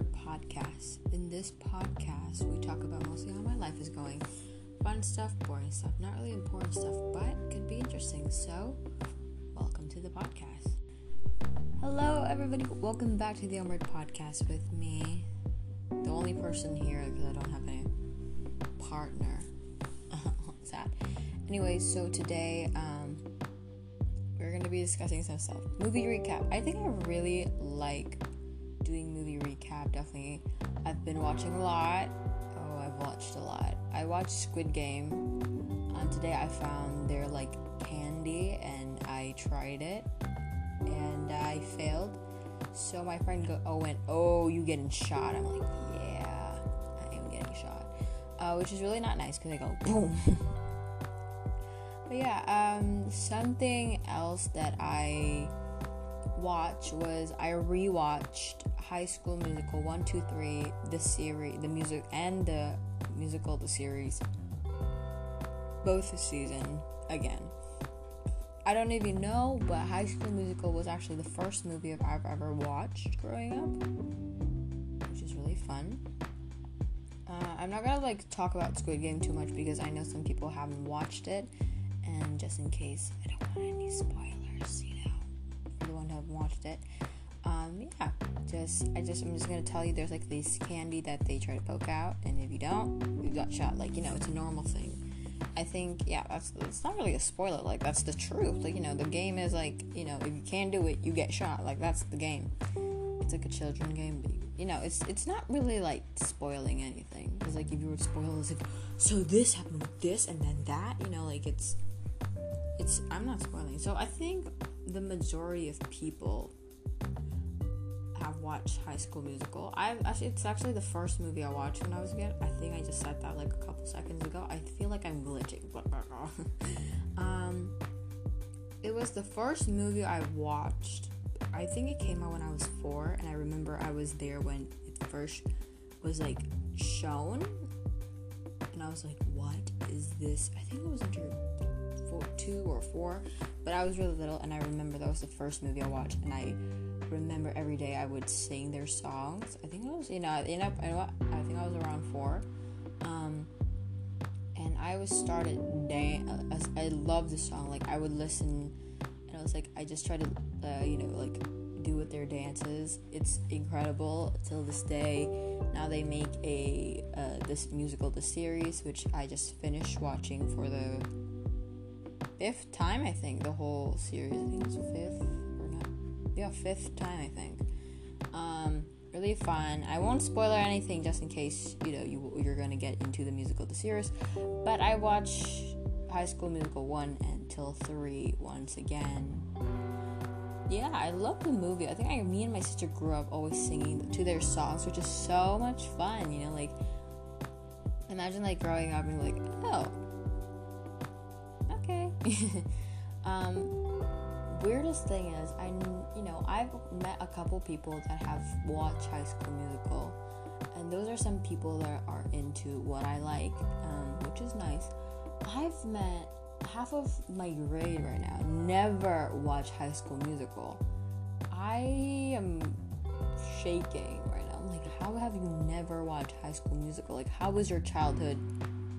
Podcast. In this podcast, we talk about mostly how my life is going. Fun stuff, boring stuff, not really important stuff, but could be interesting. So, welcome to the podcast. Hello, everybody. Welcome back to the Onward podcast with me, the only person here because I don't have any partner. Sad. Anyway, so today, um, we're going to be discussing some stuff. Movie recap. I think I really like doing movie recap. Definitely, I've been watching a lot. Oh, I've watched a lot. I watched Squid Game. Um, today I found their like candy and I tried it and I failed. So my friend go, oh went, oh you getting shot? I'm like, yeah, I am getting shot, uh, which is really not nice because I go boom. but yeah, um, something else that I watched was I rewatched High School Musical 1, 2, 3, the series, the music, and the musical, the series, both the season again. I don't even know, but High School Musical was actually the first movie I've ever watched growing up, which is really fun. Uh, I'm not gonna like talk about Squid Game too much because I know some people haven't watched it, and just in case, I don't want any spoilers, haven't watched it um, yeah, just I just I'm just gonna tell you there's like this candy that they try to poke out, and if you don't, you got shot. Like you know, it's a normal thing. I think yeah, that's it's not really a spoiler. Like that's the truth. Like you know, the game is like you know, if you can't do it, you get shot. Like that's the game. It's like a children game, but you know, it's it's not really like spoiling anything. Because like if you were to spoil, it's like so this happened with this and then that. You know, like it's it's I'm not spoiling. So I think the majority of people have watched High School Musical. I actually it's actually the first movie I watched when I was a kid. I think I just said that like a couple seconds ago. I feel like I'm glitching. um, it was the first movie I watched. I think it came out when I was four, and I remember I was there when it first was like shown, and I was like, "What is this?" I think it was under four, two or four, but I was really little, and I remember that was the first movie I watched, and I remember every day I would sing their songs. I think I was, you know, you know, I think I was around four. Um, and I was started day. I love the song. Like I would listen, and I was like, I just try to, uh, you know, like do with their dances. It's incredible till this day. Now they make a uh, this musical, the series, which I just finished watching for the fifth time. I think the whole series. I think it's fifth or not. yeah fifth time I think. Um, really fun. I won't spoil anything just in case you know you you're gonna get into the musical the series. But I watch High School Musical one until three once again. Yeah, I love the movie. I think I, me and my sister grew up always singing to their songs, which is so much fun. You know, like imagine like growing up and like, oh. um, weirdest thing is, I you know I've met a couple people that have watched High School Musical, and those are some people that are into what I like, um, which is nice. I've met half of my grade right now never watch High School Musical. I am shaking right now. I'm like, how have you never watched High School Musical? Like, how was your childhood?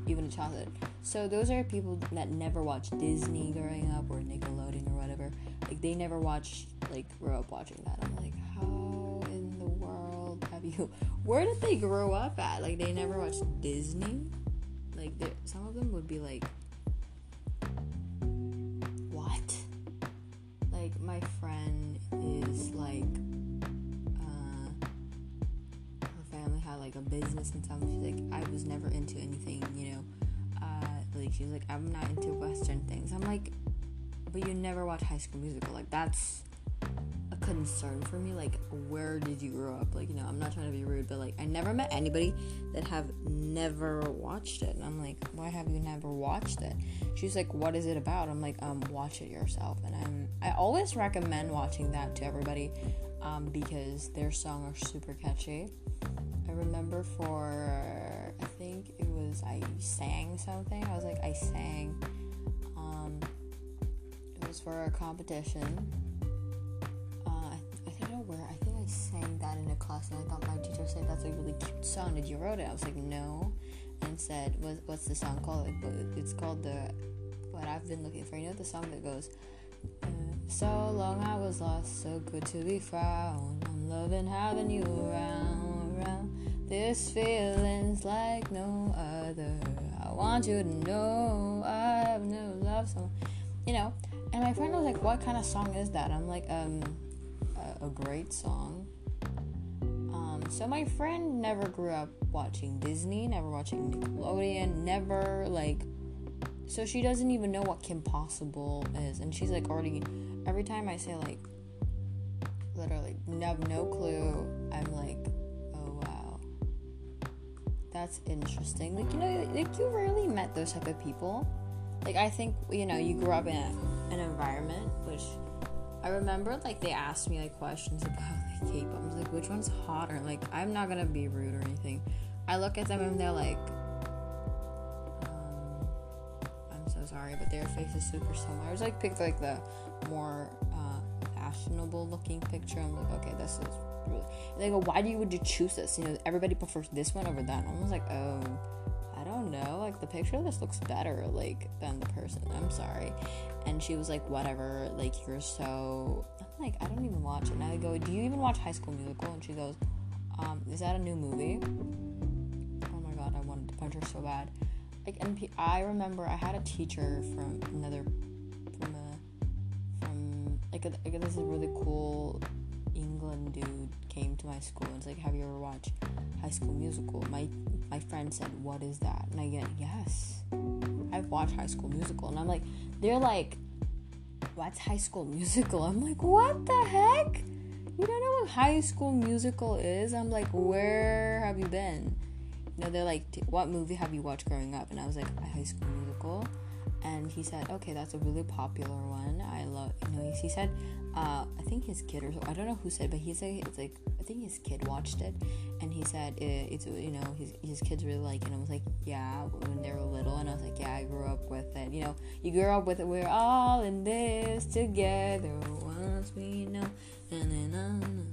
Even a childhood. So those are people that never watched Disney growing up or Nickelodeon or whatever. Like they never watched like grow up watching that. I'm like, how in the world have you? Where did they grow up at? Like they never watched Disney. Like some of them would be like, what? Like my like a business and stuff. She's like, I was never into anything, you know. Uh, like she's like, I'm not into Western things. I'm like, but you never watch High School Musical. Like that's a concern for me. Like where did you grow up? Like you know, I'm not trying to be rude, but like I never met anybody that have never watched it. And I'm like, why have you never watched it? She's like, what is it about? I'm like, um, watch it yourself. And I'm I always recommend watching that to everybody, um, because their songs are super catchy. I remember for I think it was I sang something. I was like I sang Um, it was for a competition. Uh, I, I don't know where. I think I sang that that in a class, and I thought my teacher said that's a really cute song. Did you wrote it? I was like, no, and said, what, what's the song called? It's called the what I've been looking for. You know the song that goes. Uh, so long I was lost, so good to be found. I'm loving having you around, around. This feeling's like no other. I want you to know I have never loved someone. You know, and my friend was like, "What kind of song is that?" I'm like, "Um, a, a great song." Um, so my friend never grew up watching Disney, never watching Nickelodeon, never like. So she doesn't even know what Kim Possible is, and she's like already. Every time I say like, literally, have no clue. I'm like, oh wow, that's interesting. Like you know, like you rarely met those type of people. Like I think you know, you grew up in a an environment, which I remember like they asked me like questions about like K-pop. I was like, which one's hotter? Like I'm not gonna be rude or anything. I look at them and they're like, but their face is super similar. I was like picked like the more uh, fashionable looking picture. I'm like, okay, this is really. And they go, why do you would you choose this? You know, everybody prefers this one over that. I was like, oh. I don't know, like the picture of this looks better, like than the person. I'm sorry. And she was like, whatever, like you're so. I'm like, I don't even watch it. And I go, do you even watch High School Musical? And she goes, um, is that a new movie? Oh my god, I wanted to punch her so bad. Like, and I remember I had a teacher from another, from a, from like, a, like this is a really cool England dude came to my school and was like, "Have you ever watched High School Musical?" My my friend said, "What is that?" And I get, "Yes, I've watched High School Musical." And I'm like, they're like, "What's High School Musical?" I'm like, "What the heck? You don't know what High School Musical is?" I'm like, "Where have you been?" Know, they're like, "What movie have you watched growing up?" And I was like, "High School Musical." and he said, "Okay, that's a really popular one. I love, you know." He said, uh, "I think his kid or so, I don't know who said, but he said it's like I think his kid watched it, and he said it, it's you know his his kids really like it." And I was like, "Yeah," when they were little, and I was like, "Yeah, I grew up with it. You know, you grew up with it. We're all in this together once we know." And then I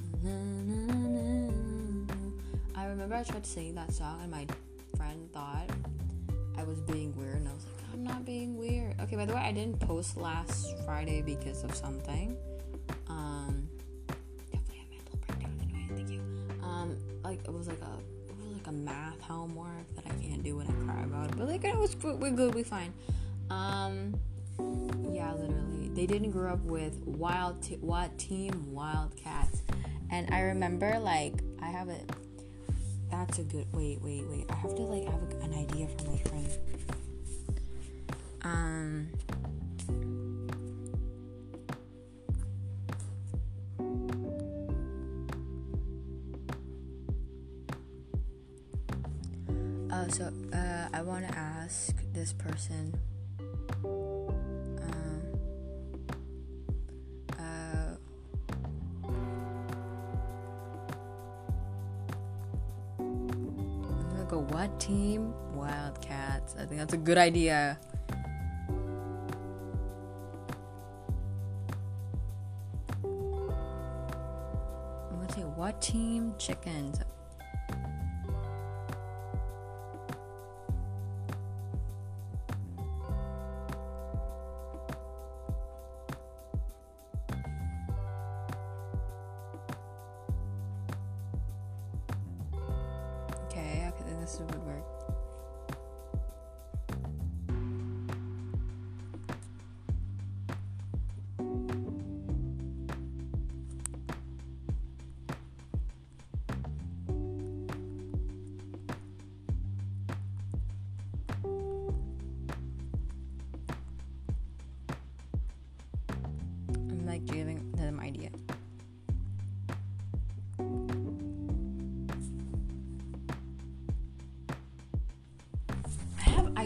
remember I tried to sing that song, and my friend thought I was being weird, and I was like. I'm not being weird. Okay, by the way, I didn't post last Friday because of something. Um, definitely a mental breakdown. Anyway, thank you. Um, like it was like a it was like a math homework that I can't do when I cry about it. But like it was we're good, we're fine. Um, yeah, literally, they didn't grow up with wild t- what team Wildcats, and I remember like I have a. That's a good. Wait, wait, wait. I have to like have a, an idea for my friend. Um, uh, so uh, I want to ask this person. What team? Wildcats. I think that's a good idea. I'm gonna say What team? Chickens.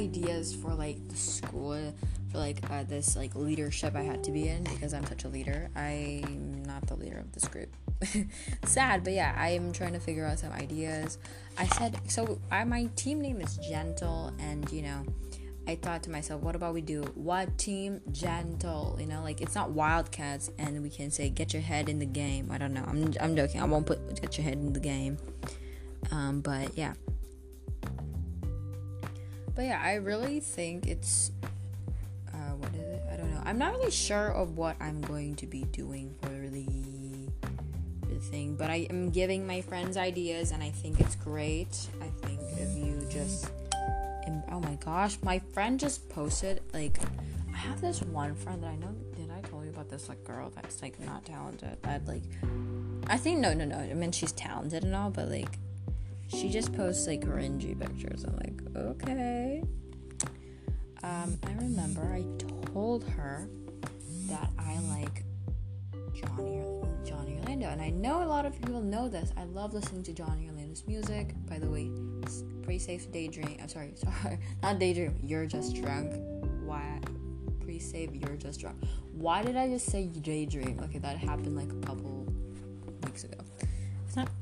Ideas for like the school for like uh, this like leadership I had to be in because I'm such a leader. I'm not the leader of this group. Sad, but yeah, I'm trying to figure out some ideas. I said so. I my team name is Gentle, and you know, I thought to myself, what about we do what team gentle? You know, like it's not Wildcats, and we can say get your head in the game. I don't know. I'm I'm joking. I won't put get your head in the game. Um, but yeah. But yeah, I really think it's uh, what is it? I don't know. I'm not really sure of what I'm going to be doing for the the thing, but I am giving my friends ideas, and I think it's great. I think if you just oh my gosh, my friend just posted like I have this one friend that I know. Did I tell you about this like girl that's like not talented? That like I think no no no. I mean she's talented and all, but like she just posts like cringy pictures. I'm like okay. Um, I remember I told her that I like Johnny Johnny Orlando, and I know a lot of people know this. I love listening to Johnny Orlando's music. By the way, it's pre-save daydream. I'm sorry, sorry, not daydream. You're just drunk. Why? Pre-save. You're just drunk. Why did I just say daydream? Okay, that happened like a couple weeks ago.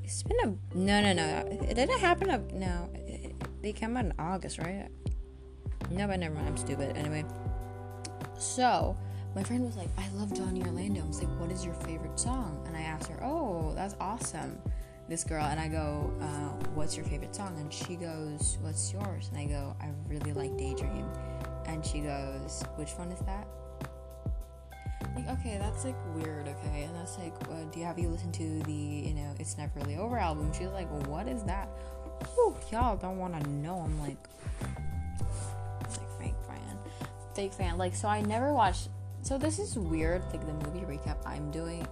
It's been a no, no, no. It didn't happen. A, no, they came out in August, right? No, but never mind. I'm stupid. Anyway, so my friend was like, I love Johnny Orlando. I was like, what is your favorite song? And I asked her, oh, that's awesome. This girl, and I go, uh, what's your favorite song? And she goes, what's yours? And I go, I really like Daydream. And she goes, which one is that? Like, okay, that's like weird, okay? And that's like, uh, do you have you listened to the, you know, It's Never Really Over album? She's like, well, what is that? Whew, y'all don't want to know. I'm like, like fake fan. Fake fan. Like, so I never watched so this is weird. Like the movie recap I'm doing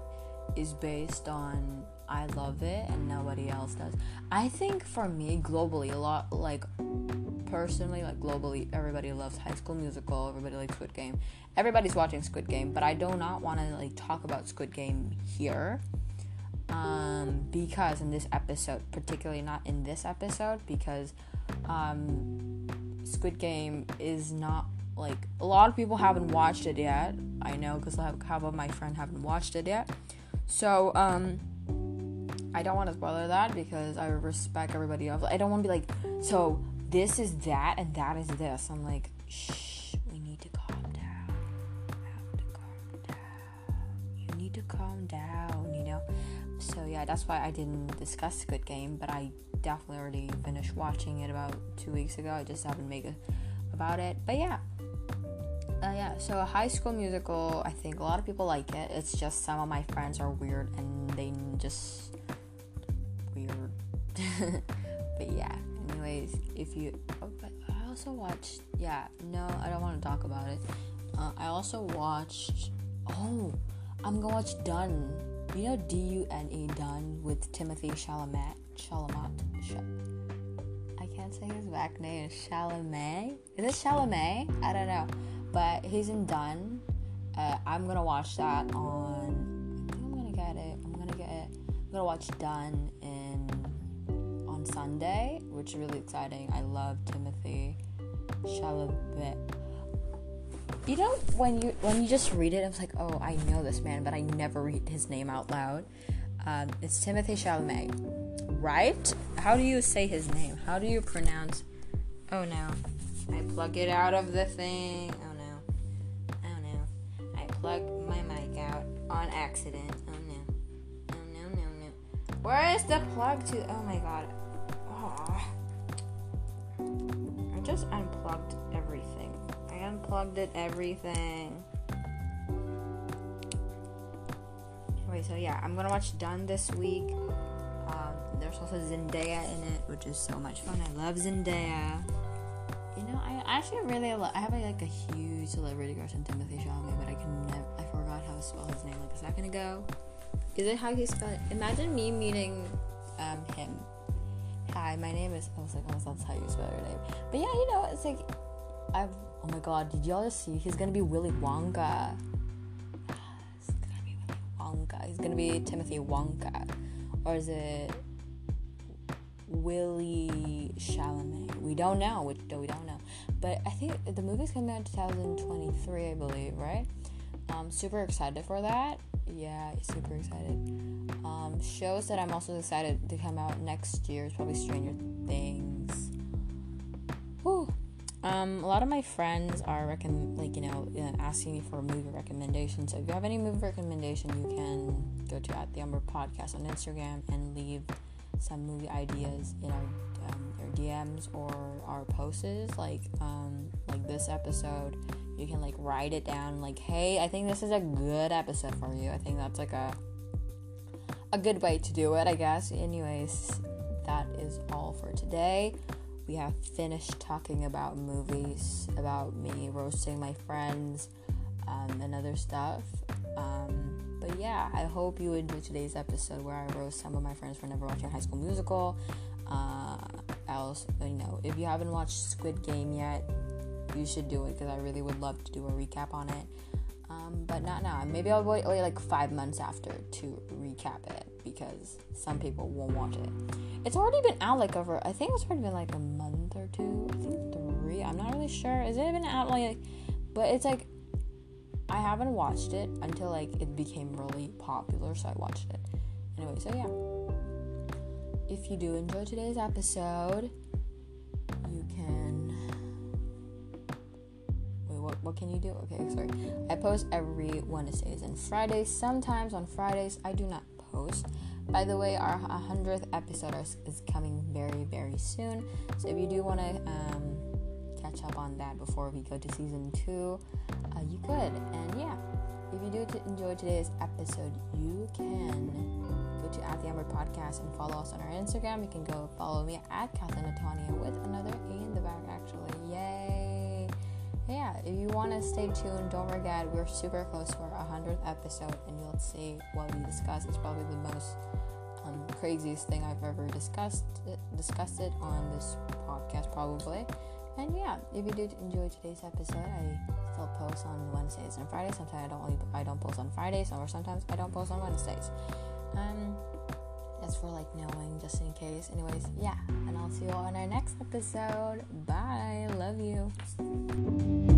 is based on I love it and nobody else does. I think for me globally a lot like personally like globally everybody loves High School Musical, everybody likes Squid Game. Everybody's watching Squid Game, but I do not want to like talk about Squid Game here. Um, because in this episode, particularly not in this episode, because um, Squid Game is not like a lot of people haven't watched it yet. I know because half of my friend haven't watched it yet. So um, I don't want to spoil that because I respect everybody else. I don't want to be like, so this is that and that is this. I'm like, shh, we need to calm down. have to calm down. You need to calm down, you know. So yeah, that's why I didn't discuss Squid Game, but I definitely already finished watching it about two weeks ago. I just haven't made a about it. But yeah, uh, yeah, so a high school musical, I think a lot of people like it. It's just some of my friends are weird and they just weird. but yeah, if you. Oh, but I also watched. Yeah, no, I don't want to talk about it. Uh, I also watched. Oh, I'm gonna watch Dune. You know D U N E Dune with Timothée Chalamet. Chalamet. I can't say his back name. Chalamet. Is it Chalamet? I don't know but he's in Dune. Uh, I'm gonna watch that on. I think I'm gonna get it. I'm gonna get it. I'm gonna watch Dune in on Sunday, which is really exciting. I love Timothée Chalamet. You know when you when you just read it, I was like, oh, I know this man, but I never read his name out loud. Um, it's Timothée Chalamet, right? How do you say his name? How do you pronounce? Oh no, I plug it out of the thing. Oh no, oh no, I plug my mic out on accident. Oh no. Oh no, no, no. Where is the plug to? Oh my god. Just unplugged everything. I unplugged it everything. Anyway, so yeah, I'm gonna watch Dune this week. Um, there's also Zendaya in it, which is so much fun. I love Zendaya. You know, I actually really love. I have a, like a huge celebrity crush on Timothée Chalamet, but I can never. I forgot how to spell his name like a second ago. Is it how he spell it? Imagine me meeting um, him. Hi, my name is. Like, oh, that's how you spell your name. But yeah, you know, it's like, I've. Oh my god, did y'all see? He's gonna be Willy Wonka. He's gonna be Willy Wonka. He's gonna be Timothy Wonka, or is it? Willie Chalamet. We don't know, which we don't know. But I think the movie's coming out in 2023, I believe, right? Um, super excited for that. Yeah, super excited. Um, shows that I'm also excited to come out next year is probably Stranger Things. Um, a lot of my friends are like you know uh, asking me for movie recommendations. So if you have any movie recommendation, you can go to at the Umber Podcast on Instagram and leave some movie ideas in our um, DMs or our posts. Like um, like this episode, you can like write it down. Like, hey, I think this is a good episode for you. I think that's like a a good way to do it, I guess. Anyways, that is all for today. We have finished talking about movies, about me roasting my friends, um, and other stuff. Um, but yeah, I hope you enjoyed today's episode where I roast some of my friends for never watching High School Musical. Uh, else, you know, if you haven't watched Squid Game yet, you should do it because I really would love to do a recap on it. Um, but not now. Maybe I'll wait, wait like five months after to recap it because some people won't watch it. It's already been out like over. I think it's already been like a month or two. I think three. I'm not really sure. Is it been out like? But it's like I haven't watched it until like it became really popular, so I watched it. Anyway, so yeah. If you do enjoy today's episode, you can Wait, what, what can you do? Okay, sorry. I post every Wednesdays and Fridays. Sometimes on Fridays I do not post. By the way, our 100th episode is coming very, very soon. So if you do want to um, catch up on that before we go to season two, uh, you could. And yeah, if you do t- enjoy today's episode, you can go to at the Amber Podcast and follow us on our Instagram. You can go follow me at Kathleen Antonia with another A in the back, actually. Yay! If you want to stay tuned, don't forget we're super close to our 100th episode, and you'll see what we discuss. It's probably the most um, craziest thing I've ever discussed discussed it on this podcast, probably. And yeah, if you did enjoy today's episode, I still post on Wednesdays and Fridays. Sometimes I don't I don't post on Fridays, or sometimes I don't post on Wednesdays. Um, that's for like knowing, just in case. Anyways, yeah, and I'll see you all in our next episode. Bye. Love you.